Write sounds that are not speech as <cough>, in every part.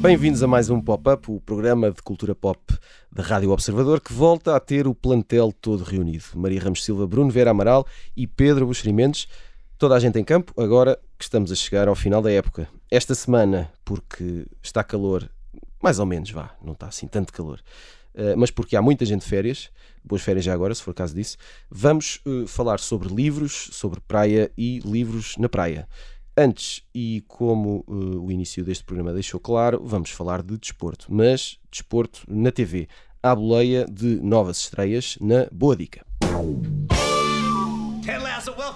Bem-vindos a mais um Pop-Up, o programa de cultura pop da Rádio Observador, que volta a ter o plantel todo reunido. Maria Ramos Silva, Bruno Vera Amaral e Pedro Buxerimentos. Toda a gente em campo, agora que estamos a chegar ao final da época. Esta semana, porque está calor, mais ou menos, vá, não está assim tanto calor, uh, mas porque há muita gente de férias, boas férias já agora, se for caso disso, vamos uh, falar sobre livros, sobre praia e livros na praia. Antes, e como uh, o início deste programa deixou claro, vamos falar de desporto, mas desporto na TV, à boleia de novas estreias na Boa Dica.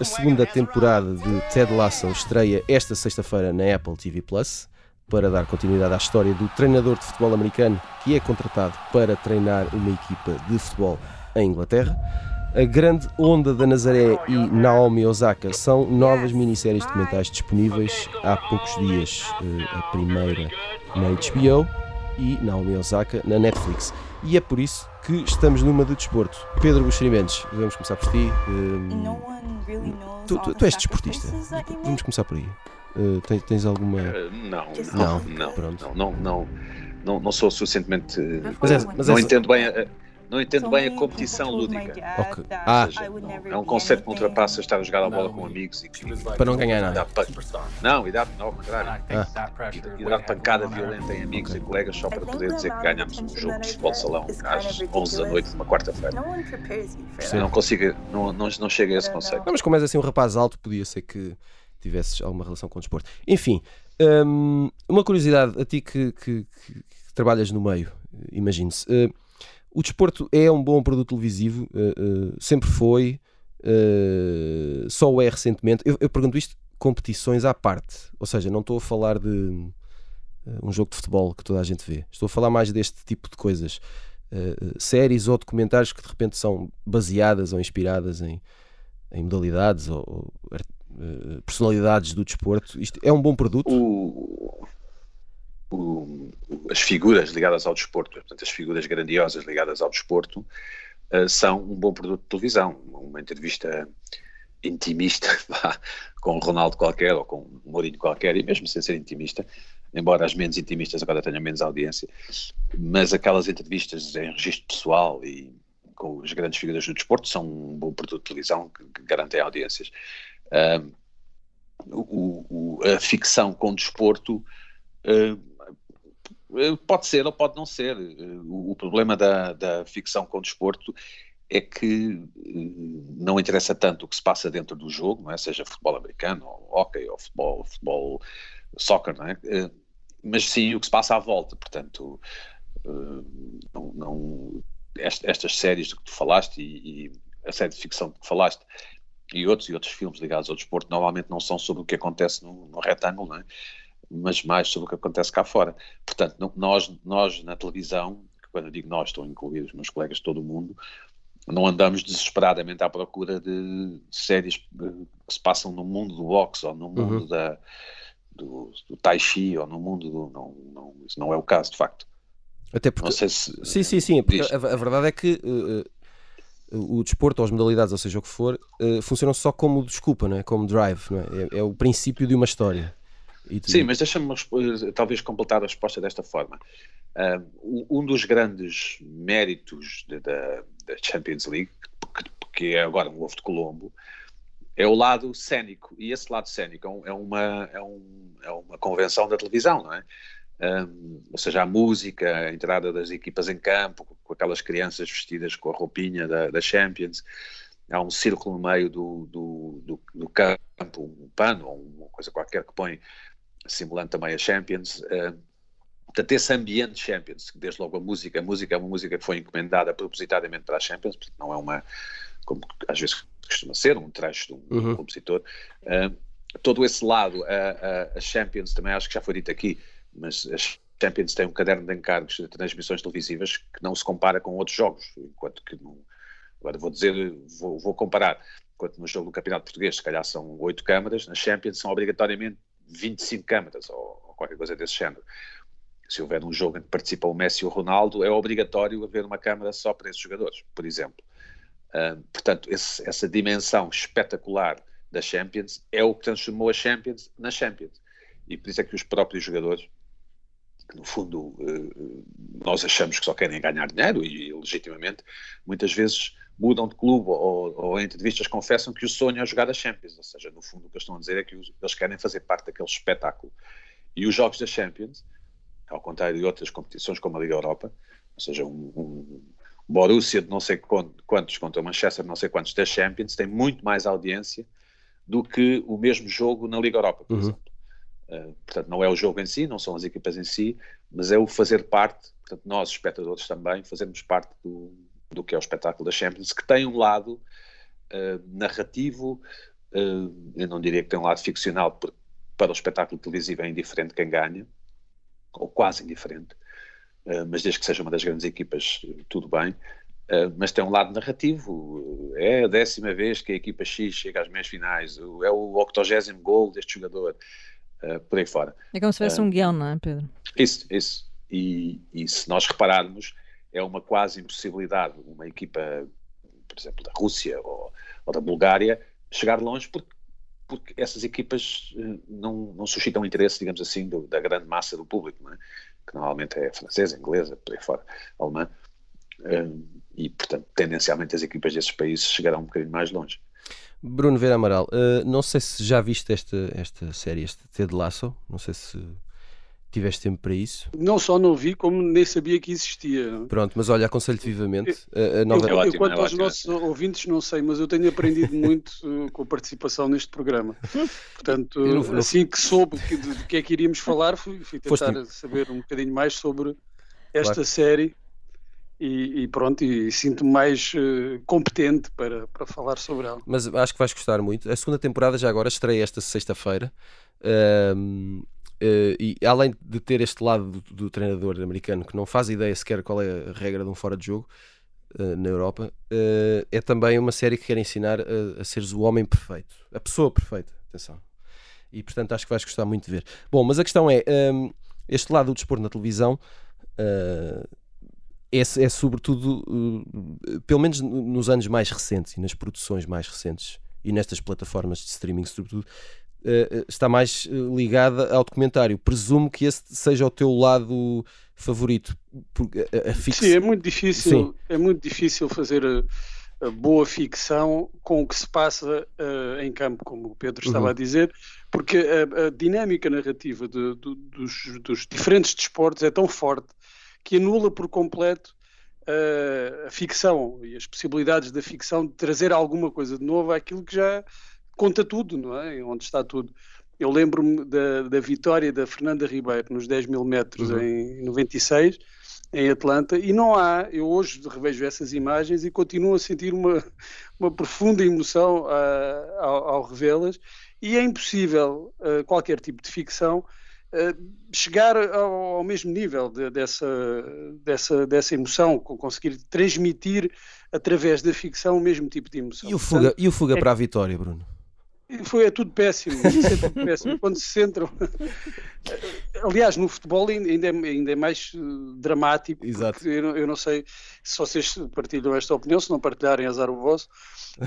A segunda temporada de Ted Lasso estreia esta sexta-feira na Apple TV Plus para dar continuidade à história do treinador de futebol americano que é contratado para treinar uma equipa de futebol em Inglaterra. A Grande Onda da Nazaré e Naomi Osaka são novas minisséries documentais disponíveis há poucos dias. Eh, a primeira na HBO e Naomi Osaka na Netflix. E é por isso que estamos numa de desporto. Pedro Buxerimentos, vamos começar por ti. Um, tu, tu, tu, és desportista. Vamos começar por aí. Uh, tens, tens, alguma. Uh, não, não, não, não, não, não, não, não, sou suficientemente. Mas é, mas não entendo bem. A, não entendo bem a competição lúdica. Okay. Ah, seja, é um conceito que ultrapassa estar a jogar a bola com amigos e que, para não ganhar nada. Dá não, e dá, não, contrário. Ah. E, e dar pancada violenta em amigos okay. e colegas só para poder dizer que ganhamos um jogo de futebol de salão às 11 da noite, numa quarta-feira. Não consigo, não, não, não chega a esse conceito. Não, mas como és assim um rapaz alto, podia ser que tivesses alguma relação com o desporto. Enfim, hum, uma curiosidade a ti que, que, que, que trabalhas no meio, imagine-se. Uh, o desporto é um bom produto televisivo, uh, uh, sempre foi, uh, só o é recentemente. Eu, eu, pergunto isto competições à parte, ou seja, não estou a falar de um jogo de futebol que toda a gente vê, estou a falar mais deste tipo de coisas. séries ou documentários que de repente são baseadas ou inspiradas em, em modalidades ou, ou personalidades do desporto. Isto é um bom produto? O, o, as figuras ligadas ao desporto, portanto, as figuras grandiosas ligadas ao desporto, uh, são um bom produto de televisão. Uma entrevista intimista <laughs> com um Ronaldo qualquer ou com um Mourinho qualquer, e mesmo sem ser intimista, embora as menos intimistas agora tenham menos audiência, mas aquelas entrevistas em registro pessoal e com as grandes figuras do desporto são um bom produto de televisão que, que garantem audiências. Uh, o, o, a ficção com desporto uh, pode ser ou pode não ser. Eh, o, problema da, da ficção com desporto é que eh, não interessa tanto o que se passa dentro do jogo, não é? seja futebol americano, ou hockey, ou futebol, futebol soccer, não é? mas sim o que se passa à volta. Portanto, não, não estas séries de que tu falaste e, e, a série de ficção de que falaste e outros e outros filmes ligados ao desporto normalmente não são sobre o que acontece no, no retângulo, não é? Mas mais sobre o que acontece cá fora. Portanto, nós, nós na televisão, quando eu digo nós, estou a incluir os meus colegas, todo o mundo, não andamos desesperadamente à procura de séries que se passam no mundo do boxe ou no mundo uhum. da, do, do, tai chi ou no mundo do. Não, não, isso não é o caso, de facto. Até porque. Se, sim, sim, sim. Porque a, a, verdade é que. Uh, o desporto ou as modalidades, ou seja o que for, uh, funcionam só como desculpa, não é? como drive, não é? é? é o princípio de uma história. Sim, mas deixa-me talvez completar a resposta desta forma. Um dos grandes méritos da, Champions League, que, é agora um ovo de Colombo, é o lado cénico. E esse lado cénico é, é uma, é, um, é uma convenção da televisão, não é? Um, ou seja, a música, a entrada das equipas em campo, com aquelas crianças vestidas com a roupinha da, da Champions, há um círculo no meio do, do, do, do campo, um pano ou uma coisa qualquer que põe simulando também a Champions. Uh, portanto, esse ambiente Champions, desde logo a música, a música é uma música que foi encomendada propositadamente para a Champions, portanto, não é uma, como às vezes costuma ser, um trecho de um uhum. compositor. Uh, todo esse lado, a, a, Champions também acho que já foi dito aqui, mas a Champions tem um caderno de encargos de transmissões televisivas que não se compara com outros jogos, enquanto que no, agora vou dizer, vou, vou comparar, enquanto no jogo do Campeonato Português se calhar são oito câmaras, na Champions são obrigatoriamente 25 câmaras ou, ou qualquer coisa desse género. Se houver um jogo em que participa o Messi ou o Ronaldo, é obrigatório haver uma câmara só para esses jogadores, por exemplo. Uh, portanto, esse, essa dimensão espetacular da Champions é o que transformou a Champions na Champions. E por isso é que os próprios jogadores, que no fundo uh, nós achamos que só querem ganhar dinheiro e, legitimamente, muitas vezes mudam de clube ou, ou, em entrevistas confessam que o sonho é jogar a Champions. Ou seja, no fundo o que eles estão a dizer é que eles querem fazer parte daquele espetáculo. E os jogos da Champions ao contrário de outras competições como a Liga Europa, ou seja, um, um Borussia de não sei quantos contra o Manchester não sei quantos da Champions tem muito mais audiência do que o mesmo jogo na Liga Europa, por uhum. exemplo. Uh, portanto, não é o jogo em si, não são as equipas em si, mas é o fazer parte, portanto, nós, espectadores também, fazermos parte do, do que é o espetáculo da Champions, que tem um lado uh, narrativo, uh, eu não diria que tem um lado ficcional, porque para o espetáculo televisivo é indiferente quem ganha, ou quase indiferente, uh, mas desde que seja uma das grandes equipas, tudo bem. Mas tem um lado narrativo. É a décima vez que a equipa X chega às meias finais, é o octogésimo gol deste jogador, por aí fora. É como se fosse um guião, não é, Pedro? Isso, isso. E, e, se nós repararmos, é uma quase impossibilidade uma equipa, por exemplo, da Rússia ou, ou da Bulgária, chegar longe porque porque essas equipas eh, não, não suscitam interesse, digamos assim, do, da grande massa do público, é? que normalmente é francesa, inglesa, por aí fora, alemã, eh, e portanto, tendencialmente as equipas desses países chegarão um bocadinho mais longe. Bruno Vera Amaral, uh, não sei se já viste esta, esta série, este Ted Lasso, não sei se Tiveste tempo para isso? Não só não vi, como nem sabia que existia. Pronto, mas olha, aconselho-te vivamente. A, a nova... eu, eu, quanto é aos nossos ouvintes, não sei, mas eu tenho aprendido <laughs> muito uh, com a participação neste programa. Portanto, não, assim que soube que, de, de, que é que iríamos falar, fui, fui tentar Foste... saber um bocadinho mais sobre esta claro. série. E, e, pronto, e sinto-me mais uh, competente para, para falar sobre ela. Mas acho que vais gostar muito. A segunda temporada já agora estreia esta sexta-feira. Um, Uh, e além de ter este lado do, do, treinador americano que não faz ideia sequer qual é a regra de um fora de jogo uh, na Europa, uh, é também uma série que quer ensinar a, a seres o homem perfeito, a pessoa perfeita. Atenção. E portanto acho que vais gostar muito de ver. Bom, mas a questão é: um, ehm, este lado do desporto na televisão é, é, sobretudo, pelo menos nos anos mais recentes e nas produções mais recentes e nestas plataformas de streaming, sobretudo, uh, está mais eh, ligada ao documentário. Presumo que esse seja o teu lado favorito. Porque a, a Sim, é muito difícil, Sim. é muito difícil fazer a, a boa ficção com o que se passa uh, em campo, como o Pedro estava uhum. a dizer, porque a, a dinâmica narrativa de, de, dos, dos, diferentes desportos é tão forte que anula por completo a ficção e as possibilidades da ficção de trazer alguma coisa de novo àquilo que já conta tudo, não é? Onde está tudo. Eu lembro-me da, da, vitória da Fernanda Ribeiro nos 10 mil metros uhum. em 96, em Atlanta, e não há, eu hoje revejo essas imagens e continuo a sentir uma, uma profunda emoção uh, ao, ao revê-las, e é impossível uh, qualquer tipo de ficção uh, chegar ao, ao, mesmo nível de, dessa, dessa, dessa emoção, conseguir transmitir através da ficção o mesmo tipo de emoção. E o Fuga, Portanto, e o fuga é... para a vitória, Bruno? Foi é tudo péssimo, é tudo péssimo. <laughs> Quando se centram. Aliás, no futebol ainda é, ainda é mais eh, dramático. Exato. Eu, eu, não sei se vocês partilham esta opinião, se não partilharem, azar o vosso.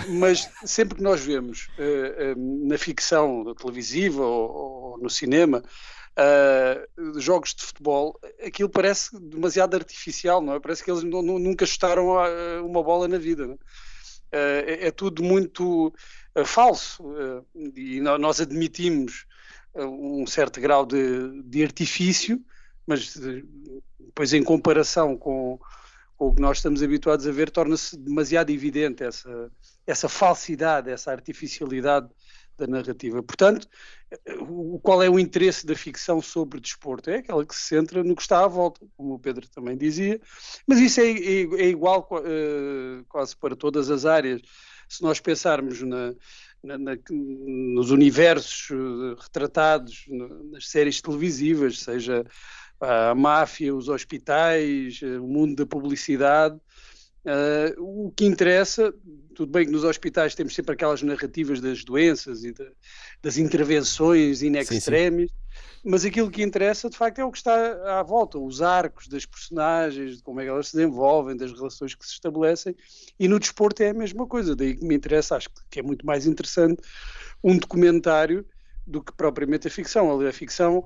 Mas sempre que nós vemos uh, uh, na ficção televisiva ou, ou no cinema uh, jogos de futebol, aquilo parece demasiado artificial, não é? Parece que eles não, nunca chutaram uma bola na vida. É? É tudo muito eh, falso. Eh, e nós admitimos eh, um certo grau de, de artifício, mas depois, em comparação com, com, o que nós estamos habituados a ver, torna-se demasiado evidente essa, essa falsidade, essa artificialidade da narrativa. Portanto, qual é o interesse da ficção sobre desporto? É aquela que se centra no que está à volta, como o Pedro também dizia, mas isso é, é, é igual uh, quase para todas as áreas se nós pensarmos na, na, na, nos universos eh, retratados nas séries televisivas, seja a máfia, os hospitais, eh, o mundo da publicidade, Uh, o que interessa, tudo bem que nos hospitais temos sempre aquelas narrativas das doenças e de, das intervenções in extremis, mas aquilo que interessa de facto é o que está à volta, os arcos das personagens, de como é que elas se desenvolvem, das relações que se estabelecem, e no desporto é a mesma coisa, daí que me interessa, acho que é muito mais interessante um documentário do que propriamente a ficção. A ficção,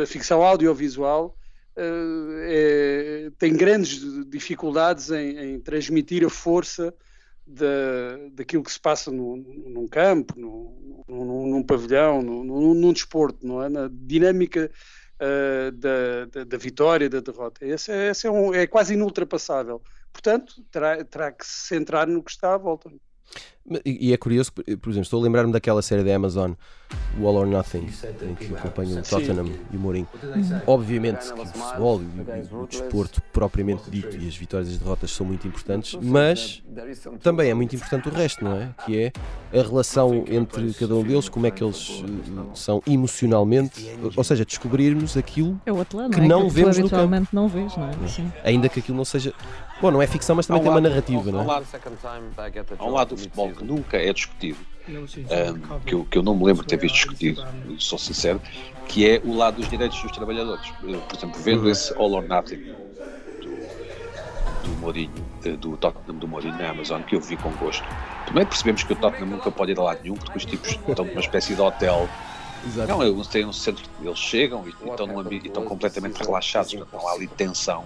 a ficção audiovisual é, tem grandes dificuldades em, em, transmitir a força da, daquilo que se passa no, num campo, no, num, num pavilhão, no, num desporto, não é? Na dinâmica uh, da, da, da, vitória, da derrota. Esse, é, esse é, um, é, quase inultrapassável. Portanto, terá, terá que se centrar no que está à volta. E, é curioso, por exemplo, estou a lembrar-me daquela série da Amazon, All or Nothing, em que acompanha o Tottenham Sim. e o Mourinho. Uhum. Obviamente que o futebol e o, desporto propriamente dito e as vitórias e as derrotas são muito importantes, mas também é muito importante o resto, não é? Que é a relação entre cada um deles, como é que eles são emocionalmente, ou seja, descobrirmos aquilo é que não, é? vemos no campo. não vês, não é? Ainda que aquilo não seja. Bom, não é ficção, mas também tem uma narrativa, não é? Há um lado do futebol que nunca é discutido, um, que, eu, que eu não me lembro de ter visto discutido, sou sincero, que é o lado dos direitos dos trabalhadores. por exemplo, vendo uhum. esse All or Nothing do, do Mourinho, do Tottenham do Mourinho na Amazon, que eu vi com gosto, também percebemos que o Tottenham nunca pode ir a lado nenhum, porque os tipos estão numa espécie de hotel. Exato. Não, eles têm um centro, eles chegam e, e estão, num ambiente, e estão completamente relaxados, não há ali tensão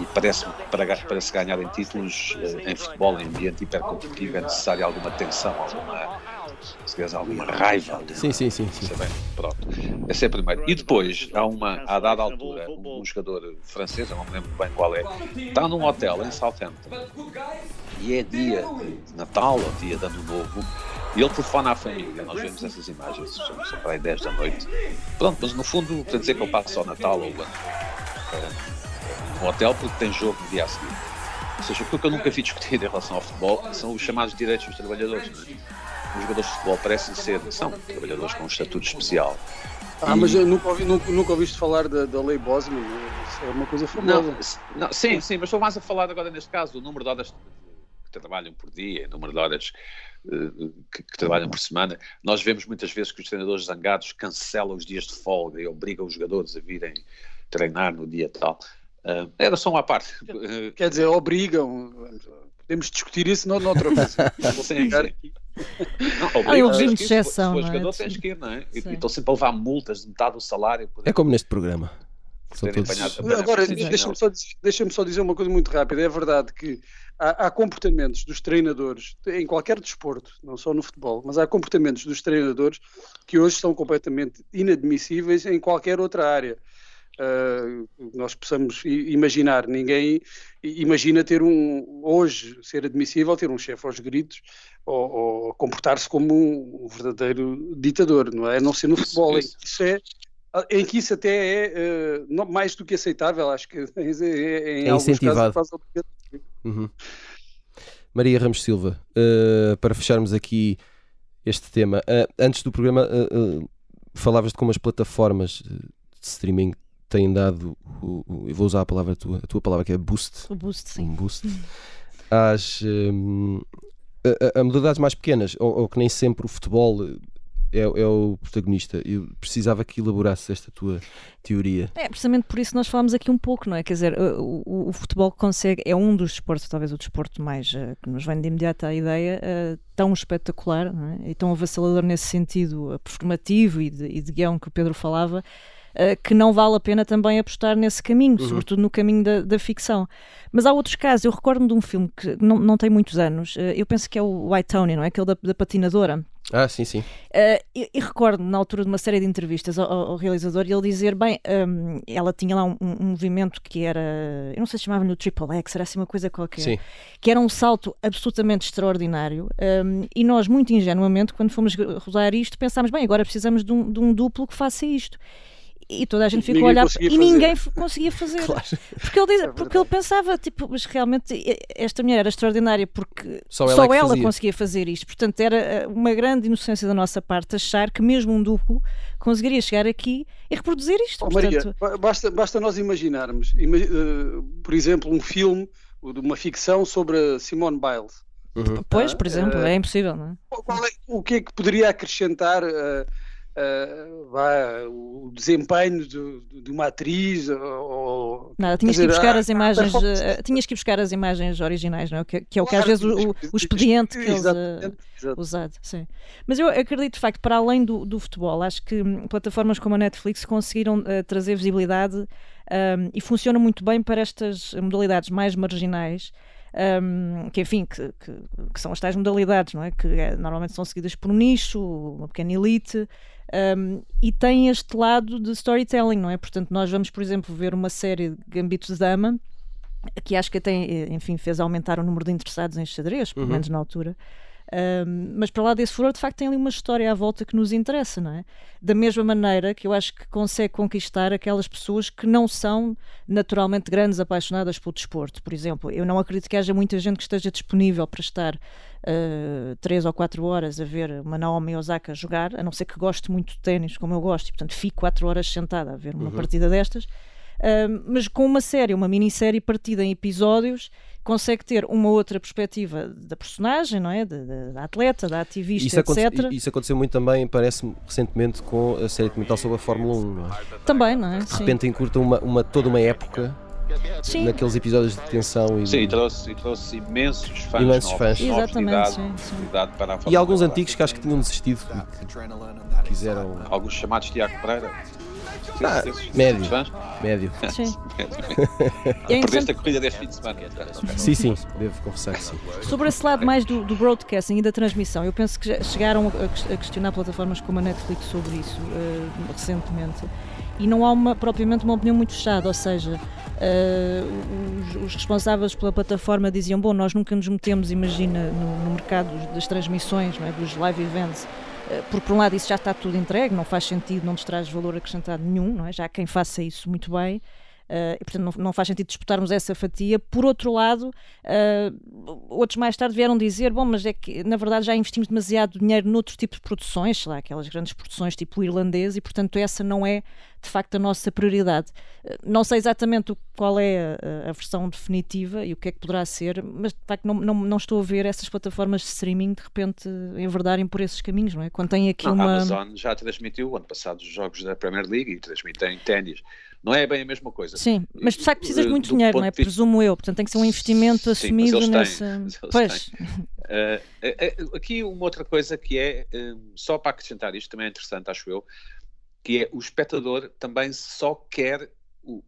e, parece para, para se ganhar em títulos eh, em futebol, em ambiente hipercompetitivo, é necessário alguma tensão, alguma, se queres, alguma raiva. Sim, sim, sim. sim. Bem, pronto. Esse é primeiro. E depois, há uma, a dada altura, um, um jogador francês, eu não me lembro bem qual é, está num hotel em Southampton e é dia de Natal ou dia de Ano Novo e ele telefona à família, nós vemos essas imagens, são, são para aí 10 da noite. Pronto, mas no fundo, quer dizer que ele passa só Natal ou o Ano hotel porque tem jogo no dia a seguir. Ou seja, aquilo que eu nunca vi discutir em relação ao futebol são os chamados direitos dos trabalhadores. Né? Os jogadores de futebol parecem ser, são trabalhadores com um estatuto especial. Ah, e... mas nunca, ouvi, nunca, nunca ouviste falar da, da lei Bosman, isso é uma coisa famosa. Não, não, sim, sim, mas estou mais a falar agora neste caso do número de horas que trabalham por dia, número de horas uh, que, que, trabalham por semana. Nós vemos muitas vezes que os treinadores zangados cancelam os dias de folga e obrigam os jogadores a virem treinar no dia tal. Uh, era só uma parte. Quer dizer, obrigam. Podemos discutir isso noutra vez. <laughs> sim. Não, ah, eu regime de exceção. Se for jogador, é? tens que ir, não é? E estão sempre a levar multas de metade do salário. É como neste programa. Todos... Agora, deixa-me só, deixa só dizer uma coisa muito rápida. É verdade que há, há, comportamentos dos treinadores, em qualquer desporto, não só no futebol, mas há comportamentos dos treinadores que hoje são completamente inadmissíveis em qualquer outra área uh, nós possamos imaginar. Ninguém imagina ter um, hoje, ser admissível ter um chefe aos gritos ou, ou comportar-se como um, verdadeiro ditador, não é? A não ser no futebol. Isso, isso é em que isso até é uh, mais do que aceitável, acho que <laughs> é, é, em é incentivado. Casos, uhum. Maria Ramos Silva, uh, para fecharmos aqui este tema, uh, antes do programa falavas de como as plataformas de streaming têm dado, o, o, eu vou usar a palavra tua, a tua palavra que é boost. O boost, sim. Um boost. Às um, a, a, modalidades mais pequenas, ou, ou, que nem sempre o futebol é, é, o protagonista. Eu precisava que elaborasse esta tua teoria. É precisamente por isso nós falamos aqui um pouco, não é? Quer dizer, o, o, o futebol consegue, é um dos desportos, talvez o desporto mais uh, que nos vem de imediato à ideia, uh, tão espetacular é? e tão avassalador nesse sentido uh, performativo e de, e de guião que o Pedro falava uh, que não vale a pena também apostar nesse caminho, uhum. sobretudo no caminho da, da, ficção. Mas há outros casos, eu recordo-me de um filme que não, não tem muitos anos, uh, eu penso que é o White Tony, não é? Aquele da, da patinadora. Ah, sim, sim. Uh, e, e recordo na altura de uma série de entrevistas ao, ao realizador ele dizer: bem, um, ela tinha lá um, um, movimento que era, eu não sei se chamava no Triple X, era assim uma coisa qualquer, sim. que era um salto absolutamente extraordinário. Um, e nós, muito ingenuamente, quando fomos rodar isto, pensámos: bem, agora precisamos de um, de um duplo que faça isto e toda a gente ficou a olhar e fazer. ninguém conseguia fazer. <laughs> Claro. Porque, ele diz, é porque ele pensava, tipo, mas realmente esta mulher era extraordinária porque só ela, só é ela conseguia fazer isto. Portanto, era eh, uma grande inocência da nossa parte achar que mesmo um duplo conseguiria chegar aqui e reproduzir isto. Oh, Portanto... Maria, basta, basta nós imaginarmos, uh, por exemplo, um filme de uma ficção sobre Simone Biles. Uhum. Pois, por exemplo, uh, é impossível, não é? é? O que é que poderia acrescentar uh, uh, vá, o desempenho de, de, uma atriz ou, Nada, tinhas dizer, que buscar as imagens uh, tinhas que buscar as imagens originais não é? que, que é o que às vezes o, o expediente que eles uh, usado sim. mas eu acredito de facto para além do, do futebol acho que hum, plataformas como a Netflix conseguiram uh, trazer visibilidade um, e funciona muito bem para estas modalidades mais marginais um, que enfim, que, que, que, são as tais modalidades, não é? Que é, normalmente são seguidas por um nicho, uma pequena elite, um, e tem este lado de storytelling, não é? Portanto, nós vamos, por exemplo, ver uma série de Gambito de Dama, que acho que até, enfim, fez aumentar o número de interessados em xadrez, pelo uhum. menos na altura. Um, mas para lá desse furor, de facto, tem ali uma história à volta que nos interessa, não é? Da mesma maneira que eu acho que consegue conquistar aquelas pessoas que não são naturalmente grandes apaixonadas pelo desporto. Por exemplo, eu não acredito que haja muita gente que esteja disponível para estar uh, três ou quatro horas a ver uma Naomi Osaka jogar, a não ser que goste muito de ténis, como eu gosto, e portanto fico quatro horas sentada a ver uma uhum. partida destas. Uh, mas com uma série, uma minissérie partida em episódios, consegue ter uma outra perspectiva da personagem, não é? Da, atleta, da ativista, isso etc. Aconte, isso aconteceu muito também, parece-me, recentemente com a série documental sobre a Fórmula 1, não é? Também, não é? De repente encurta uma, uma, toda uma época sim. naqueles episódios de tensão e, sim, e trouxe, e trouxe imensos fãs, imensos fãs. Exatamente, sim, sim. Para e alguns antigos que acho que tinham desistido que quiseram alguns chamados Tiago Pereira ah, médio. Médio. Sim. <laughs> é Perdeste a corrida deste fim de semana. Sim, sim, devo confessar que sim. Sobre esse lado mais do, do broadcasting e da transmissão, eu penso que chegaram a, a questionar plataformas como a Netflix sobre isso uh, recentemente. E não há uma, propriamente uma opinião muito fechada, ou seja, Uh, os, os, responsáveis pela plataforma diziam: Bom, nós nunca nos metemos, imagina, no, no mercado das transmissões, é? dos live events, eh, porque por um lado isso já está tudo entregue, não faz sentido, não nos traz valor acrescentado nenhum, não é? já há quem faça isso muito bem. Uh, e portanto não, não, faz sentido disputarmos essa fatia. Por outro lado, uh, outros mais tarde vieram dizer: bom, mas é que na verdade já investimos demasiado dinheiro noutro tipo de produções, sei lá, aquelas grandes produções tipo o irlandês, e portanto essa não é de facto a nossa prioridade. Uh, não sei exatamente qual é a, a, versão definitiva e o que é que poderá ser, mas de facto não, não, não, estou a ver essas plataformas de streaming de repente enverdarem por esses caminhos, não é? Quando tem aqui não, uma. A Amazon já transmitiu ano passado os jogos da Premier League e transmitem ténis não é bem a mesma coisa. Sim, mas tu sabes que precisas de muito dinheiro, não é? Presumo eu. Portanto, tem que ser um investimento Sim, assumido nessa. Pois. Uh, aqui uma outra coisa que é, uh, só para acrescentar isto, também é interessante, acho eu, que é o espectador também só quer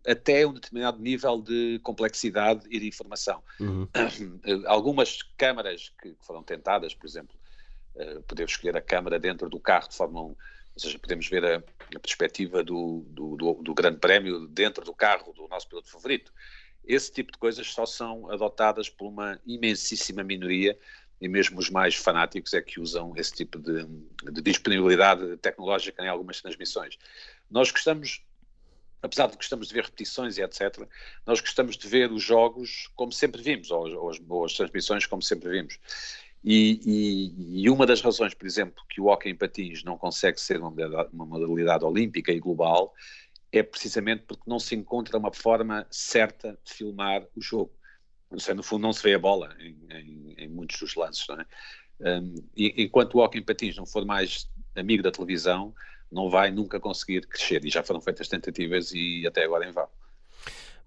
até um determinado nível de complexidade e de informação. Uhum. <clears throat> Algumas câmaras que foram tentadas, por exemplo, poder escolher a câmara dentro do carro de Fórmula 1 ou seja, podemos ver a, a perspectiva do, do, do, do, grande prémio dentro do carro do nosso piloto favorito. Esse tipo de coisas só são adotadas por uma imensíssima minoria e mesmo os mais fanáticos é que usam esse tipo de, de disponibilidade tecnológica em algumas transmissões. Nós gostamos apesar de gostamos de ver repetições e etc., nós gostamos de ver os jogos como sempre vimos, ou, as, ou as transmissões como sempre vimos. E, e, e, uma das razões, por exemplo, que o hockey em patins não consegue ser uma modalidade, uma modalidade olímpica e global é precisamente porque não se encontra uma forma certa de filmar o jogo. Sei, no fundo não se vê a bola em, em, em muitos dos lances, é? Um, e, enquanto o hockey em patins não for mais amigo da televisão, não vai nunca conseguir crescer. E já foram feitas tentativas e até agora em vão.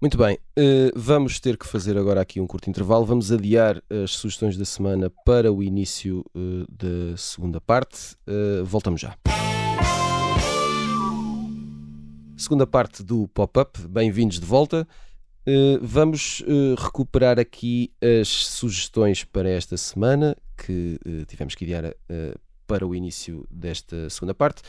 Muito bem, uh, vamos ter que fazer agora aqui um curto intervalo. Vamos adiar as sugestões da semana para o início uh, da segunda parte. Uh, voltamos já. Segunda parte do pop-up. Bem-vindos de volta. vamos recuperar aqui as sugestões para esta semana que tivemos que adiar para o início desta segunda parte.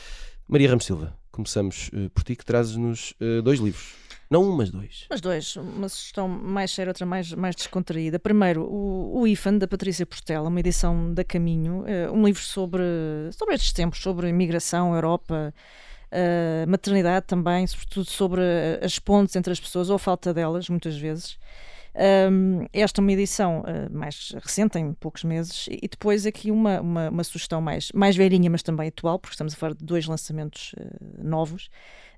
Maria Ramos Silva, começamos por ti que trazes-nos dois livros. Não um, mas dois. Mas dois. Uma sugestão mais séria, outra mais, mais descontraída. Primeiro, o, o IFAN, da Patrícia Portela, uma edição da Caminho, eh, um livro sobre, sobre estes tempos, sobre imigração, Europa, uh, maternidade também, sobretudo sobre as pontes entre as pessoas, ou a falta delas, muitas vezes. Um, esta é uma edição uh, mais recente, em poucos meses, e depois aqui uma, uma, uma, sugestão mais, mais velhinha, mas também atual, porque estamos a falar de dois lançamentos uh, novos.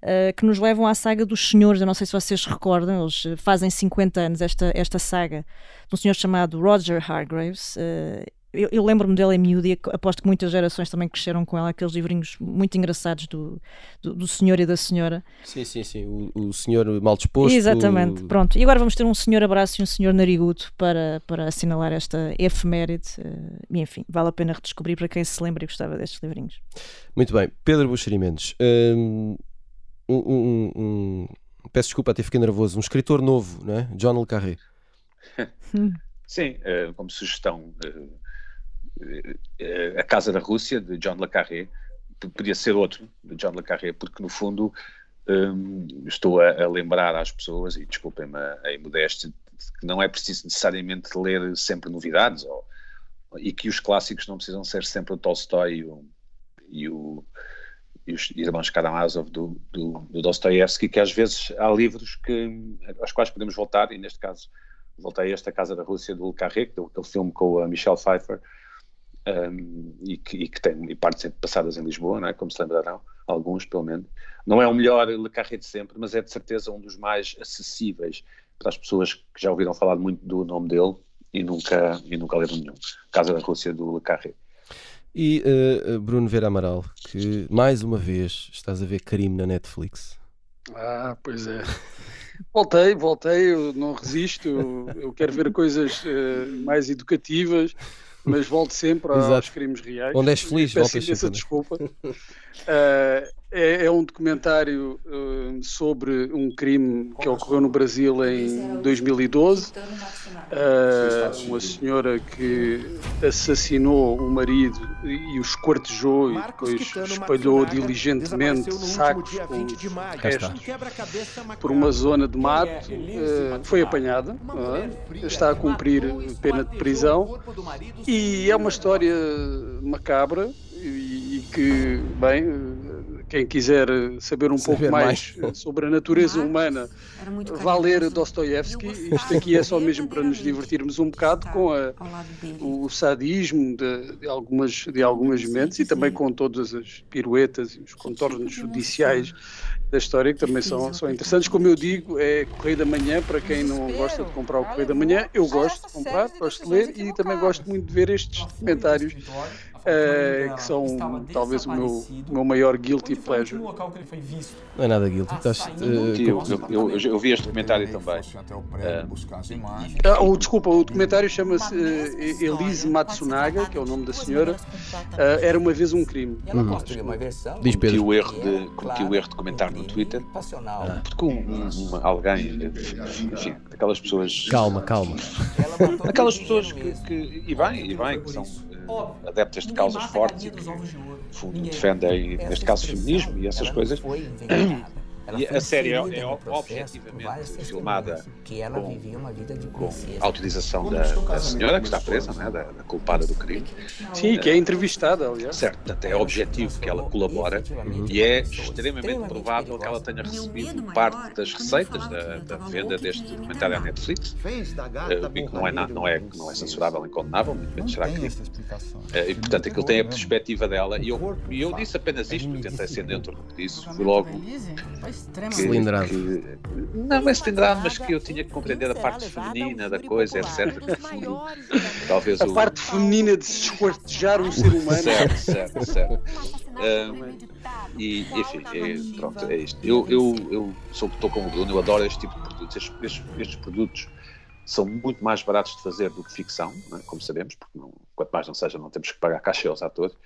Uh, que nos levam à saga dos senhores. Eu não sei se vocês recordam, eles fazem 50 anos esta, esta saga de um senhor chamado Roger Hargraves. Uh, eu, eu lembro-me dele em miúdo e aposto que muitas gerações também cresceram com ela, aqueles livrinhos muito engraçados do, do, do senhor e da senhora. Sim, sim, sim. O, o senhor mal disposto. Exatamente, o... pronto. E agora vamos ter um senhor abraço e um senhor narigudo para, para assinalar esta efeméride. E enfim, vale a pena redescobrir para quem se lembra e gostava destes livrinhos. Muito bem. Pedro Buxeri Mendes. Um, um, um, peço desculpa, até fiquei nervoso. Um escritor novo, não é? John Le Carré. Sim, uh, como sugestão. Uh a Casa da Rússia, de John Le Carré, podia ser outro, de John Le Carré, porque no fundo um, estou a, a, lembrar às pessoas, e desculpem-me a, a imodéstia, que não é preciso necessariamente ler sempre novidades, ou, e que os clássicos não precisam ser sempre o Tolstói e, o, e, o, e os irmãos Karamazov do, do, do Dostoiévski, que às vezes há livros que, aos quais podemos voltar, e neste caso voltei a esta Casa da Rússia do Le Carré, aquele filme com a Michelle Pfeiffer, um, e, que, e, que, tem e partes passadas em Lisboa, não é? como se lembrarão, alguns pelo menos. Não é o melhor Le Carré de sempre, mas é de certeza um dos mais acessíveis para as pessoas que já ouviram falar muito do nome dele e nunca, e nunca leram nenhum. Casa da Rússia do Le Carré. E uh, Bruno Vera Amaral, que mais uma vez estás a ver crime na Netflix. Ah, pois é. Voltei, voltei, eu não resisto, eu quero ver coisas uh, mais educativas, mas volto sempre Exato. aos crimes reais. Onde és feliz, voltas sempre. Né? desculpa. Uh, <laughs> é, é, um documentário uh, sobre um crime que ocorreu no Brasil em 2012. Uh, ah, uma senhora que assassinou o marido e o esquartejou e depois espalhou diligentemente sacos com restos por uma zona de mato. Uh, foi apanhada, está a cumprir pena de prisão. e é uma história macabra e, e que, bem quem quiser saber um saber pouco mais, mais, sobre a natureza humana, vá ler Dostoiévski. Isto aqui é só mesmo para nos divertirmos um bocado com a, o sadismo de, de, algumas, de algumas mentes e também com todas as piruetas e os contornos judiciais da história que também são, são interessantes. Como eu digo, é Correio da Manhã para quem não gosta de comprar o Correio da Manhã. Eu gosto de comprar, gosto de ler e também gosto muito de ver estes documentários uh, que são talvez o meu, meu maior guilty pleasure. Não é nada guilty. Estás, uh, eu, eu, eu, eu, vi este documentário também. Uh, desculpa, o documentário chama-se uh, Elise Matsunaga, que é o nome da senhora. Uh, era uma vez um crime. Uhum. Diz Pedro. Cometi o erro de, cometi o erro de comentar no Twitter. Ah. Porque um, um, alguém, enfim, aquelas pessoas. Calma, calma. Aquelas pessoas que, que e bem, e bem, que são adeptas de causas fortes e que defendem, neste caso, feminismo e essas coisas. E a série é, é objetivamente filmada com, com a utilização da, da, senhora que está presa, né, da, da, culpada do crime. Sim, que é entrevistada, aliás. Certo, portanto é objetivo que ela colabora e é extremamente provável que ela tenha recebido parte das receitas da, da venda deste documentário à Netflix, uh, que não é, não, é, não é censurável nem condenável, muito menos será crime. Uh, e portanto aquilo tem a perspectiva dela e eu, eu disse apenas isto, tentei ser dentro do que disse, fui logo cilindrado. Que, não é cilindrado, mas que eu tinha que compreender a parte feminina da coisa, etc. <laughs> talvez a o... parte feminina de se esquartejar um ser humano. Certo, certo, certo. Um, e, enfim, é, pronto, é isto. Eu, eu, eu sou, estou com o Bruno, eu adoro este tipo de produtos. Estes, estes, estes produtos são muito mais baratos de fazer do que ficção, é? como sabemos, porque não, quanto mais não seja, não temos que pagar cachê aos atores.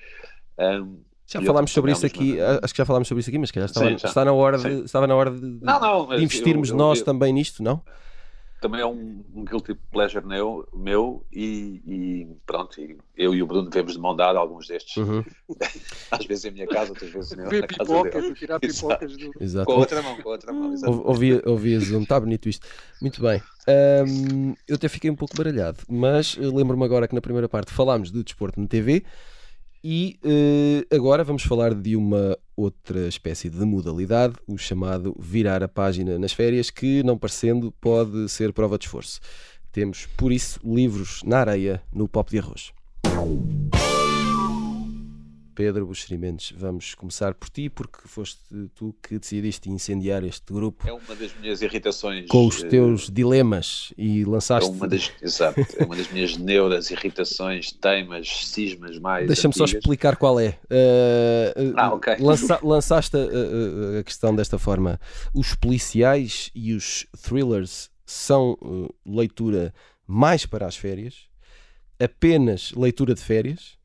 Um, já falámos sobre isso aqui, acho que já falámos sobre isso aqui, mas que estava, Sim, está na hora de, estava na hora de, não, não, de investirmos eu, eu, nós eu, também nisto, não? Também é um, um guilty pleasure meu, meu e, e, pronto, e eu e o Bruno vemos de mão dada alguns destes. Uhum. <laughs> Às vezes em minha casa, outras vezes na, na casa dele. Tirar pipocas do... Exato. Com a outra mão, com a outra mão. Ouvia, ouvia Zoom, está bonito isto. Muito bem. Um, eu até fiquei um pouco baralhado, mas lembro-me agora que na primeira parte falámos de desporto na TV. E uh, agora vamos falar de uma outra espécie de modalidade, o chamado virar a página nas férias, que, não parecendo, pode ser prova de esforço. Temos, por isso, livros na areia no Pop de Arroz. Pedro Buxerimentos, vamos começar por ti, porque foste tu que decidiste incendiar este grupo. É uma das minhas irritações. Com os teus uh, dilemas e lançaste. É uma das, exato, é uma das minhas neuras, irritações, teimas, cismas mais. Deixa-me só explicar qual é. Uh, ah, ok. Lança, lançaste a, a, questão desta forma. Os policiais e os thrillers são uh, leitura mais para as férias, apenas leitura de férias,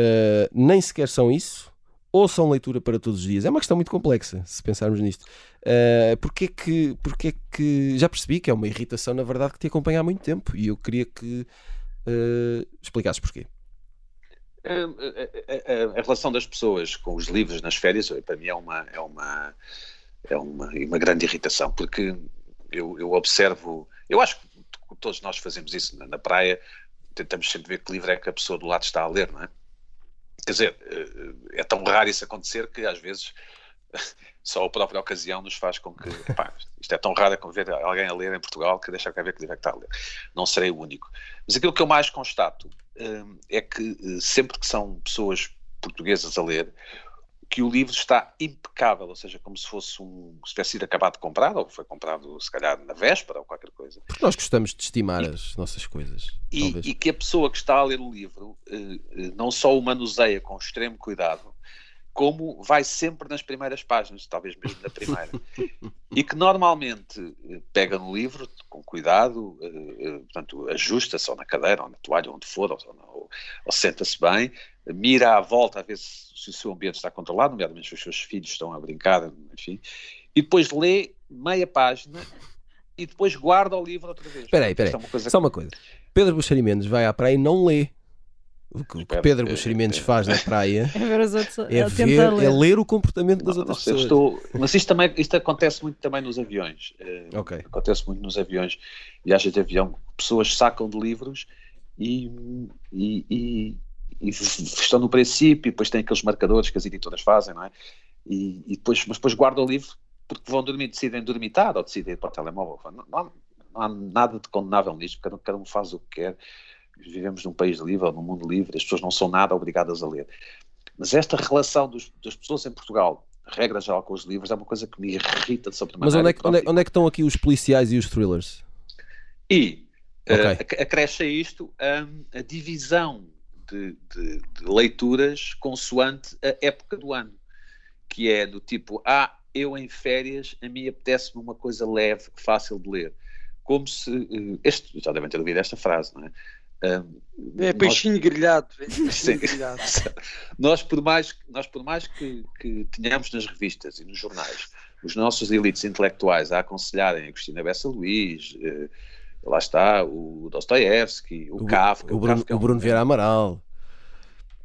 uh, nem sequer são isso, ou são leitura para todos os dias. É uma questão muito complexa, se pensarmos nisto. Uh, porque, é que, porque é que. Já percebi que é uma irritação, na verdade, que te acompanha há muito tempo e eu queria que uh, explicasses porquê. A, a, a, a, relação das pessoas com os livros nas férias, para mim, é uma, é uma, é uma, uma grande irritação, porque eu, eu observo, eu acho que todos nós fazemos isso na, na, praia, tentamos sempre ver que livro é que a pessoa do lado está a ler, não é? Quer dizer, eh, é tão raro isso acontecer que às vezes <laughs> só a própria ocasião nos faz com que epá, isto é tão raro como ver alguém a ler em Portugal que deixa cá ver que é que está a ler. Não serei o único. Mas aquilo que eu mais constato eh, é que eh, sempre que são pessoas portuguesas a ler, que o livro está impecável, ou seja, como se fosse um. se tivesse sido acabado de comprar, ou foi comprado se calhar na véspera ou qualquer coisa. Porque nós gostamos de estimar e, as nossas coisas. E, e, que a pessoa que está a ler o livro eh, eh, não só o manuseia com extremo cuidado, como vai sempre nas primeiras páginas, talvez mesmo na primeira. e que normalmente eh, pega no livro com cuidado, portanto, ajusta-se ou na cadeira, ou na toalha, onde for, ou, ou, ou senta-se bem, mira à volta a ver se, se, o seu ambiente está controlado, nomeadamente se os seus filhos estão a brincar, enfim, e depois lê meia página e depois guarda o livro outra vez. Espera aí, espera aí. É coisa... Só uma coisa. Pedro Mendes vai à praia e não lê. O que, Espero, Pedro Buxeri Mendes é, faz na praia <laughs> é ver, outros, é, ver ler. é, ler. o comportamento das não, outras não pessoas. Estou, mas isto, também, isto acontece muito também nos aviões. Eh, okay. Acontece muito nos aviões. Viagens de avião, pessoas sacam de livros e, e, e e estão no princípio, e depois tem aqueles marcadores que as editoras fazem, não é? E, e depois, mas depois guardam o livro porque vão dormir, decidem dormir tarde ou decidem ir para o telemóvel. Não, não, há, não há nada de condenável nisto, cada, cada um faz o que quer. Vivemos num país livre, num mundo livre, as pessoas não são nada obrigadas a ler. Mas esta relação dos, das pessoas em Portugal, regra geral com os livros, é uma coisa que me irrita de sobremaneira. Mas onde é, que, onde, é, onde é que estão aqui os policiais e os thrillers? E okay. uh, acresce a isto um, a divisão de, de, de, leituras consoante a época do ano, que é do tipo, ah, eu em férias, a mim apetece-me uma coisa leve, fácil de ler. Como se, eh, este, já devem ter ouvido esta frase, não é? Um, é peixinho nós, grelhado. É <laughs> peixinho grelhado. <laughs> nós, por mais, nós, por mais que, que tenhamos nas revistas e nos jornais os nossos elites intelectuais a aconselharem a Cristina Bessa Luís, eh, lá está o Dostoiévski, o, o Kafka. O, o, Bruno, Kafka é um, o Bruno Vieira Amaral.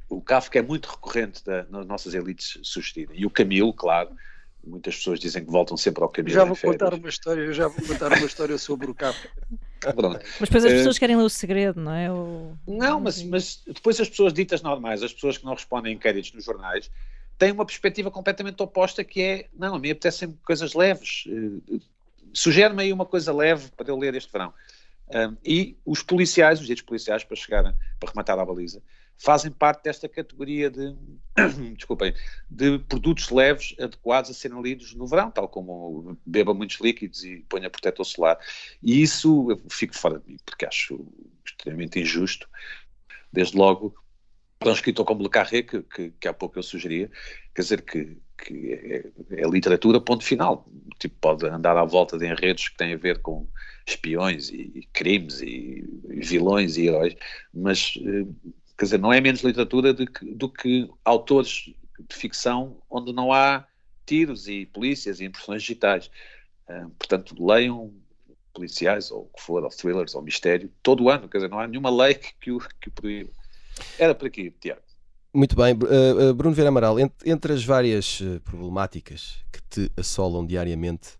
O Kafka é muito recorrente da, nas nossas elites sugestirem. E o Camilo, claro, muitas pessoas dizem que voltam sempre ao Camilo. Já vou contar uma história, eu já vou contar uma história sobre o Kafka. <laughs> Pronto. Mas depois as eh, pessoas querem ler o segredo, não é? O... Não, mas, mas depois as pessoas ditas normais, as pessoas que não respondem inquéritos nos jornais, têm uma perspectiva completamente oposta que é, não, a mim apetecem coisas leves. Uh, Sugere-me aí uma coisa leve para eu ler este verão. Um, e os policiais, os ditos policiais, para chegar, para rematar a baliza, fazem parte desta categoria de, <clears throat> desculpem, de produtos leves adequados a serem lidos no verão, tal como beba muitos líquidos e ponha protetor solar. E isso eu fico fora de mim, porque acho extremamente injusto. Desde logo, para um escritor como Le Carré, que, que, que há pouco eu sugeria, quer dizer que, que é, é, literatura ponto final. Tipo, pode andar à volta de enredos que têm a ver com espiões e, e crimes e, e, vilões e heróis, mas eh, quer dizer, não é menos literatura do que, do que autores de ficção onde não há tiros e polícias e impressões digitais. Uh, portanto, leiam policiais ou o que for, ou thrillers ou mistério, todo o ano, quer dizer, não há nenhuma lei que, o, que o proíba. Era por aqui, Tiago. Muito bem, uh, Bruno Vieira Amaral, entre, entre as várias problemáticas que te assolam diariamente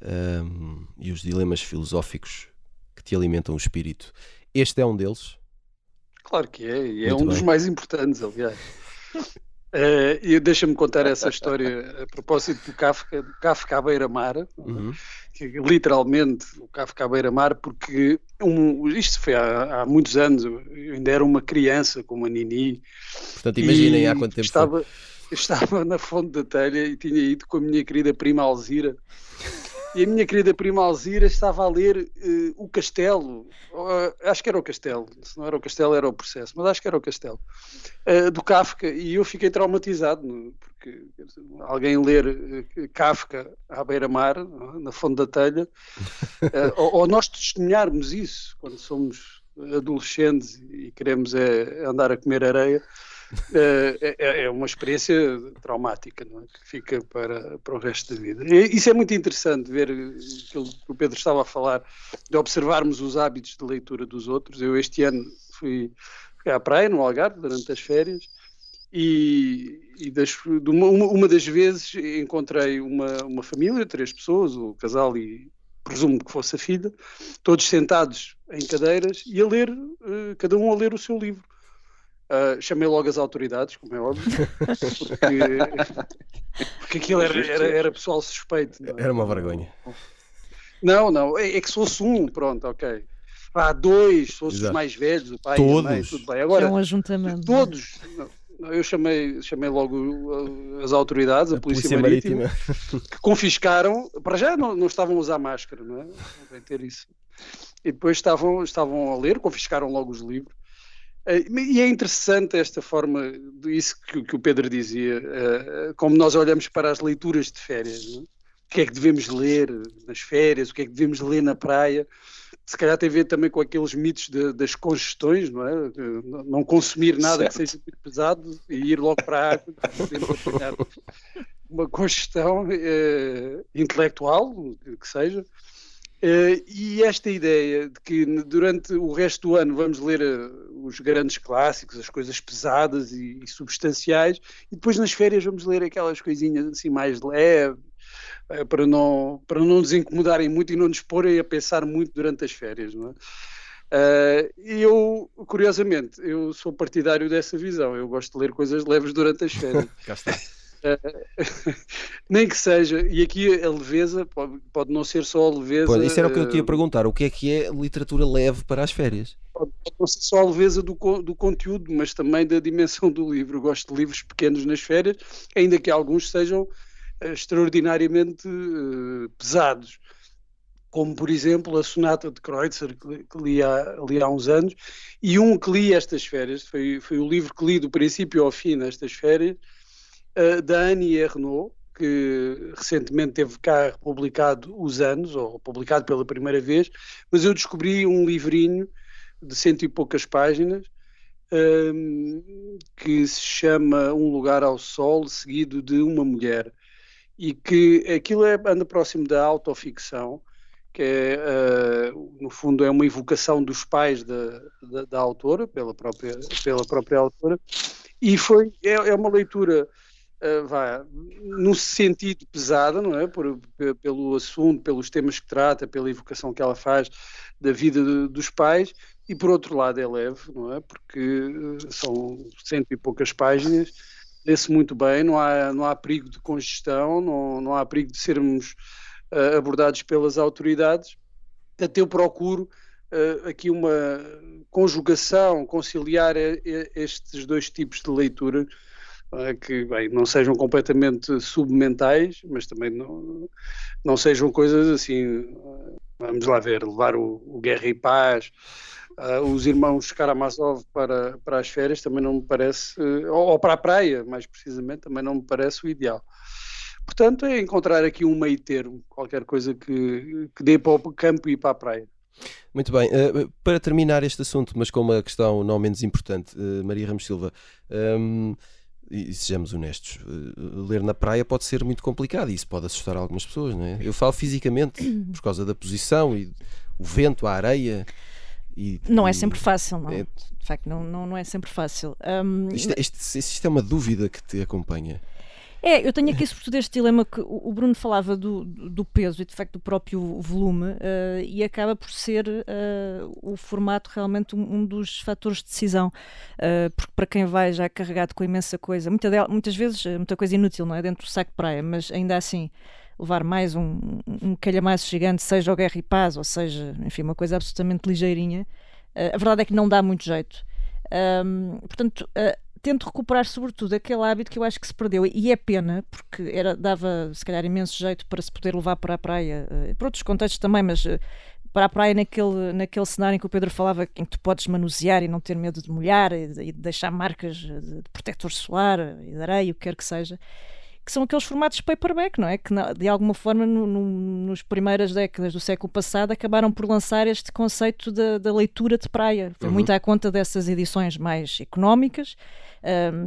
um, e os dilemas filosóficos que te alimentam o espírito, este é um deles? Claro que é, e é Muito um bem. dos mais importantes, aliás. Uh, <laughs> e deixa-me contar essa história a propósito do Kafka, Kafka à beira-mar, uhum. que literalmente o Kafka à beira-mar, porque um, isto foi há, há, muitos anos, eu ainda era uma criança com uma Nini. Portanto, imaginem há quanto tempo estava, foi. Estava na fonte da telha e tinha ido com a minha querida prima Alzira e a minha querida prima Alzira estava a ler uh, O Castelo, uh, acho que era o Castelo, se não era o Castelo era o Processo, mas acho que era o Castelo, uh, do Kafka, e eu fiquei traumatizado, porque alguém ler Kafka à beira-mar, na fonte da telha, <laughs> ou, ou, nós testemunharmos isso quando somos adolescentes e queremos é andar a comer areia, é, é, é, uma experiência traumática, é? que fica para, para o resto da vida. E isso é muito interessante, ver aquilo que o Pedro estava a falar, de observarmos os hábitos de leitura dos outros. Eu este ano fui, fui à praia, no Algarve, durante as férias, e, e das, uma, uma, das vezes encontrei uma, uma família, três pessoas, o casal e presumo que fosse a filha, todos sentados em cadeiras e a ler, eh, cada um a ler o seu livro. Uh, chamei logo as autoridades, como é óbvio, porque, porque aquilo era, era, era pessoal suspeito. É? Era uma vergonha. Não, não, é, é, que se fosse um, pronto, ok. Há dois, se fosse os mais velhos, o pai todos. a mãe, tudo bem. Agora, é um ajuntamento. Todos. Não, eu chamei, chamei logo uh, as autoridades, a, a Polícia, Polícia Marítima, Marítima, que confiscaram, para já não, não estavam a usar máscara, não é? Não ter isso. E depois estavam, estavam a ler, confiscaram logo os livros e é interessante esta forma, isso que, que o Pedro dizia, eh, como nós olhamos para as leituras de férias. Não? É? O que é que devemos ler nas férias, o que é que devemos ler na praia. Se calhar tem a ver também com aqueles mitos de, das congestões, não é? Não consumir nada certo. que seja muito pesado e ir logo para a água, <laughs> uma congestão eh, intelectual, que seja. Uh, e esta ideia de que durante o resto do ano vamos ler uh, os grandes clássicos, as coisas pesadas e, e, substanciais, e depois nas férias vamos ler aquelas coisinhas assim mais leves, uh, para, não, para não nos incomodarem muito e não nos porem a pensar muito durante as férias. Não é? Eu, curiosamente, eu sou partidário dessa visão. Eu gosto de ler coisas leves durante as férias. <laughs> Está. <laughs> nem que seja, e aqui a leveza pode, pode não ser só a leveza. Pode, isso era o que eu te ia perguntar: o que é que é literatura leve para as férias? Pode, pode não ser só a leveza do, do conteúdo, mas também da dimensão do livro. Eu gosto de livros pequenos nas férias, ainda que alguns sejam uh, extraordinariamente uh, pesados. Como, por exemplo, a Sonata de Kreutzer, que, que li, há, li há uns anos, e um que li estas férias, foi, foi o livro que li do princípio ao fim nestas férias, uh, da Annie Ernaux, que recentemente teve cá publicado Os Anos, ou publicado pela primeira vez, mas eu descobri um livrinho de cento e poucas páginas um, que se chama Um Lugar ao Sol, seguido de uma mulher. E que aquilo é, anda próximo da autoficção, que é, uh, no fundo é uma evocação dos pais da, da, da, autora, pela própria, pela própria autora, e foi, é, é uma leitura uh, vá, no sentido pesado, não é? Por, pelo assunto, pelos temas que trata, pela evocação que ela faz da vida de, dos pais, e por outro lado é leve, não é? Porque uh, são cento e poucas páginas, lê-se muito bem, não há, não há perigo de congestão, não, não há perigo de sermos uh, abordados pelas autoridades. Até eu procuro Uh, aqui uma conjugação, conciliar estes dois tipos de leitura que bem, não sejam completamente submentais, mas também não, não sejam coisas assim, vamos lá ver, levar o, o Guerra e Paz, uh, os irmãos Karamazov para, para as férias também não me parece, uh, ou, para a praia, mais precisamente, também não me parece o ideal. Portanto, é encontrar aqui um meio termo, qualquer coisa que, que dê para o campo e para a praia. Muito bem, uh, para terminar este assunto, mas com uma questão não menos importante, Maria Ramos Silva. Um, e sejamos honestos, eh, ler na praia pode ser muito complicado e isso pode assustar algumas pessoas, não é? Eu falo fisicamente, <clears throat> por causa da posição e o vento, a areia. E, não é sempre fácil, não. É, de facto, não, não, não é sempre fácil. Um, isto, é, isto, isto, é uma dúvida que te acompanha. É, eu tenho aqui sobretudo este dilema que o Bruno falava do, do peso e de facto do próprio volume uh, e acaba por ser uh, o formato realmente um, um, dos fatores de decisão, uh, porque para quem vai já carregado com imensa coisa, muita muitas vezes muita coisa inútil, não é? Dentro do saco de praia, mas ainda assim levar mais um, um calhamaço gigante, seja o Guerra e Paz, ou seja, enfim, uma coisa absolutamente ligeirinha. A verdade é que não dá muito jeito. Um, portanto, uh, tento recuperar sobretudo aquele hábito que eu acho que se perdeu. E é pena porque era dava se calhar imenso jeito para se poder levar para a praia uh, para outros contextos também mas uh, para a praia naquele, naquele cenário em que o Pedro falava em que tu podes manusear e não ter medo de molhar e de, e de deixar marcas de, de protetor solar e de areia, o que quer que seja que são aqueles formatos paperback, não é? Que de alguma forma no, no, nos primeiras décadas do século passado acabaram por lançar este conceito da, da leitura de praia. Foi uhum. muito à conta dessas edições mais económicas. Um,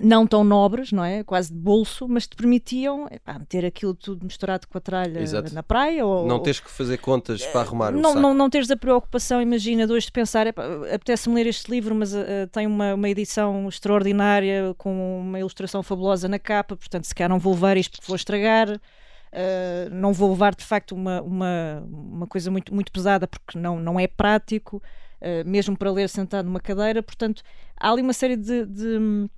não tão nobres, não é? Quase de bolso, mas te permitiam epá, meter aquilo tudo misturado com a tralha Exato. na praia. Ou, não tens que fazer contas para arrumar não, o saco. Não, não teres a preocupação, imagina, de hoje de pensar, apetece-me ler este livro, mas uh, tem uma, uma edição extraordinária com uma ilustração fabulosa na capa, portanto, se calhar não vou levar isto porque vou estragar. Uh, não vou levar de facto uma, uma, uma coisa muito, muito pesada porque não, não é prático, uh, mesmo para ler sentado numa cadeira. Portanto, há ali uma série de, de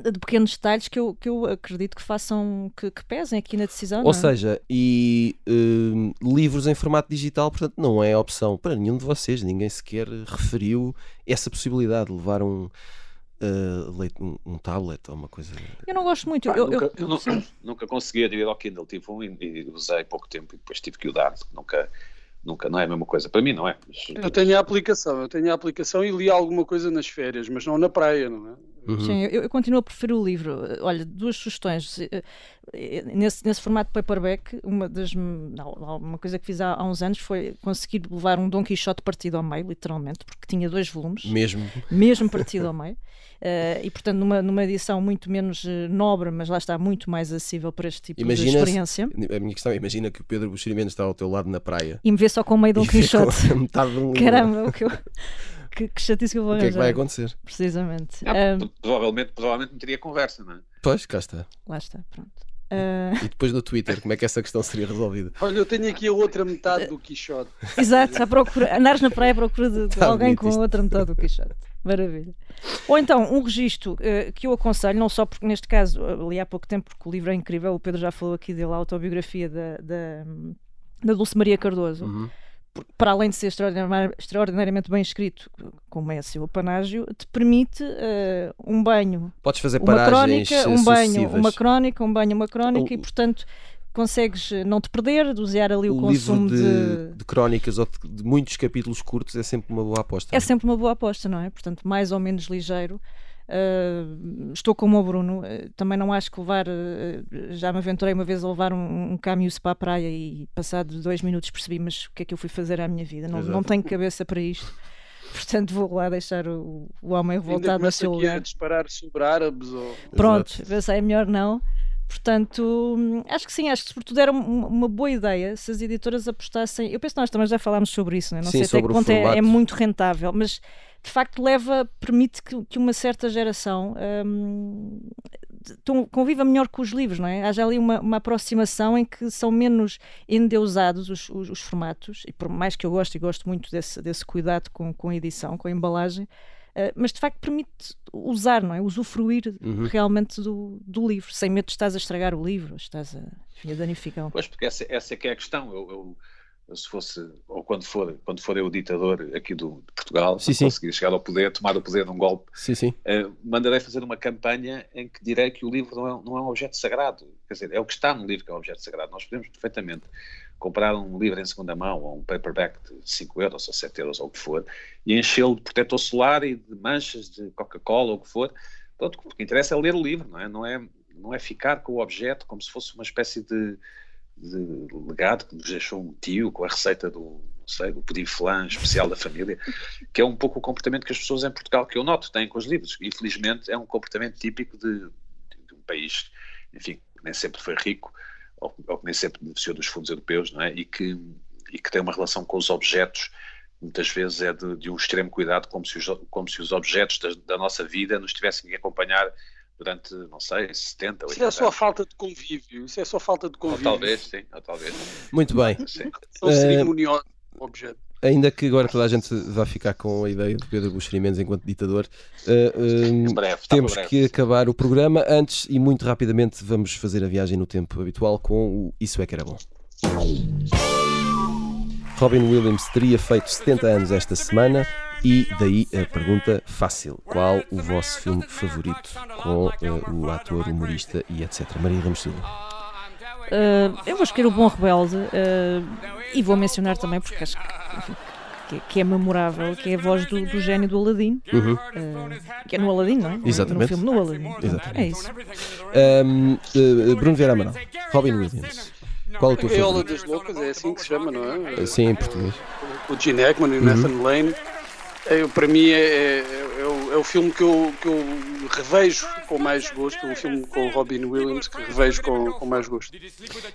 de pequenos detalhes que eu, que eu acredito que façam, que, que pesem aqui na decisão. Ou é? seja, e uh, livros em formato digital, portanto, não é opção para nenhum de vocês, ninguém sequer referiu essa possibilidade de levar um. Uh, um, um, tablet ou uma coisa. Eu não gosto muito. eu, nunca, eu, eu <coughs> nunca consegui aderir ao Kindle. Tive um e, e usei pouco tempo e depois tive que o dar. Nunca, nunca não é a mesma coisa. Para mim não é. Mas... Eu tenho a aplicação, eu tenho a aplicação e li alguma coisa nas férias, mas não na praia, não é? Uhum. Sim, eu, eu, continuo a preferir o livro. Olha, duas sugestões. Eh, eh, nesse, nesse formato paperback, uma das não, uma coisa que fiz há, há, uns anos foi conseguir levar um Don Quixote partido ao meio, literalmente, porque tinha dois volumes. Mesmo. Mesmo partido <laughs> ao meio. Uh, e portanto numa, numa edição muito menos nobre, mas lá está muito mais acessível para este tipo imagina de experiência. A minha questão é, imagina que o Pedro Buxeri está ao teu lado na praia. E me vê só com o meio <laughs> Don Quixote. Caramba, o que eu <laughs> que, que chatice que eu vou arranjar. O que é que vai acontecer? Precisamente. Ah, um, provavelmente, provavelmente não teria conversa, não é? Pois, cá está. Lá está, pronto. Uh... E depois no Twitter, como é que essa questão seria resolvida? Olha, eu tenho aqui a outra metade do Quixote. <laughs> Exato, a procura, andares na praia à procura de, de tá alguém com a outra metade do Quixote. Maravilha. Ou então, um registro uh, que eu aconselho, não só porque neste caso li há pouco tempo, porque o livro é incrível, o Pedro já falou aqui dele, a autobiografia da, da, da Dulce Maria Cardoso. Uhum para além de ser extraordinariamente bem escrito, como é seu panágio, te permite uh, um banho, Podes fazer uma crónica, um banho, uma crónica, um banho, uma crónica, o... e portanto consegues não te perder, dosear ali o, o consumo de, de... de, crónicas ou de, de, muitos capítulos curtos é sempre uma boa aposta. É sempre uma boa aposta, não é? Portanto, mais ou menos ligeiro. Uh, estou como o Bruno, uh, também não acho que levar. Uh, já me aventurei uma vez a levar um, um caminho para a praia e, passado dois minutos, percebi: mas o que é que eu fui fazer à minha vida? Não, não tenho cabeça para isto. <laughs> Portanto, vou lá deixar o, o homem revoltado no seu lugar. a disparar sobre árabes ou... Pronto, pensei, é melhor não. Portanto, acho que sim, acho que sobretudo era uma boa ideia se as editoras apostassem. Eu penso que nós também já falámos sobre isso, não, é? não sim, sei até que ponto é, é, muito rentável, mas de facto leva, permite que, que uma certa geração hum, conviva melhor com os livros, não é? Haja ali uma, uma aproximação em que são menos endeusados os, os, os, formatos, e por mais que eu goste e gosto muito desse, desse cuidado com, com a edição, com a embalagem, uh, mas de facto permite usar, não é? Usufruir uhum. realmente do, do livro, sem medo de estás a estragar o livro, estás a, enfim, a danificar. Pois, porque essa, essa é que é a questão. eu, eu se fosse, ou quando for, quando for eu o ditador aqui do, de Portugal, sim, sim. conseguir chegar ao poder, tomar o poder num golpe, sim, sim. Uh, mandarei fazer uma campanha em que direi que o livro não é, não é um objeto sagrado. Quer dizer, é o que está no livro que é um objeto sagrado. Nós podemos perfeitamente comprar um livro em segunda mão, ou um paperback de 5 euros ou 7 euros, ou o que for, e enchê-lo de protetor solar e de manchas de Coca-Cola, ou o que for. Pronto, o que interessa é ler o livro, não é? Não é, não é ficar com o objeto como se fosse uma espécie de de legado que nos deixou um tio com a receita do, não sei, do pudim flan especial da família, que é um pouco o comportamento que as pessoas em Portugal, que eu noto, têm com os livros. Infelizmente, é um comportamento típico de, de, um país, enfim, nem sempre foi rico, ou, ou, que nem sempre beneficiou dos fundos europeus, não é? E que, e que tem uma relação com os objetos muitas vezes é de, de, um extremo cuidado, como se os, como se os objetos da, da, nossa vida nos tivessem que acompanhar durante, não sei, 70, 80 Isso é só falta de convívio, isso é só falta de convívio. Ou talvez, sim, ou talvez. Muito bem. São uh, cerimoniosos, objeto. Ainda que agora toda a gente vá ficar com a ideia de Pedro Buxeri Mendes enquanto ditador, uh, uh, breve, temos que acabar o programa. Antes e muito rapidamente vamos fazer a viagem no tempo habitual com o Isso é que era bom. Robin Williams teria feito 70 anos esta semana e daí a pergunta fácil: qual o vosso filme favorito com uh, o ator, humorista e etc. Maria Ramos Silva. Uh, eu vou escolher o Bom Rebelde uh, e vou mencionar também, porque acho que, que, é memorável, que é a voz do, do gênio do Aladdin, uhum. uh, que é no Aladdin, não é? Exatamente. No filme no Aladdin. Exatamente. É isso. Um, Bruno Vieira Amaral, Robin Williams. Qual é o teu Gaiola favorito? das Loucas, é assim que se chama, não é? Sim, em português. O Gene Hackman e o Nathan Lane. É, para mim é, é, é, o, é, o, filme que eu, que eu revejo com mais gosto, um filme com o Robin Williams que revejo com, com mais gosto.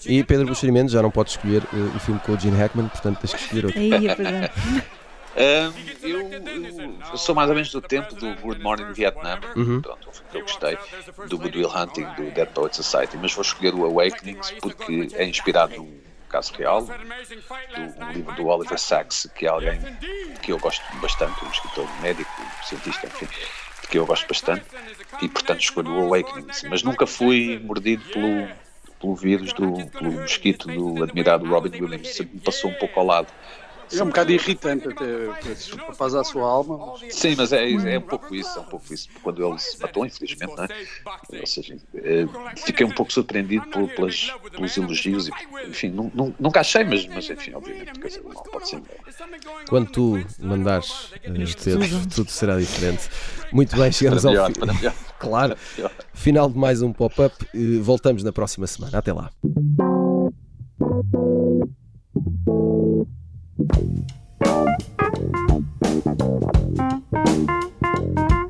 E Pedro Buxeri Mendes já não pode escolher uh, o filme com o Gene Hackman, portanto tens que escolher outro. Pois é. Um, eu, eu, sou mais ou menos do tempo do Good Morning Vietnam, uhum. pronto, um filme que eu gostei, do Good Will Hunting, do Dead Poets Society, mas vou escolher o Awakenings porque é inspirado num caso real, do um livro do Oliver Sacks, que é alguém que eu gosto bastante, um escritor médico, cientista, enfim, que eu gosto bastante, e portanto escolho o Awakenings, mas nunca fui mordido pelo, pelo vírus, do, pelo mosquito do admirado Robin Williams, me passou um pouco ao lado. É um bocado irritante até esses rapazes a sua alma. Mas... Sim, mas é, é um pouco isso, é um pouco isso. Quando ele se matou, infelizmente, não é? Ou seja, é, fiquei um pouco surpreendido por, pelas, pelos elogios e, enfim, não, não, nunca achei, mas, mas enfim, obviamente, quer dizer, não pode ser. Quando tu mandares eh, os dedos, tudo será diferente. Muito bem, chegamos melhor, ao fim. <laughs> Claro, final de mais um pop-up. Eh, voltamos na próxima semana. Até lá. Thank you.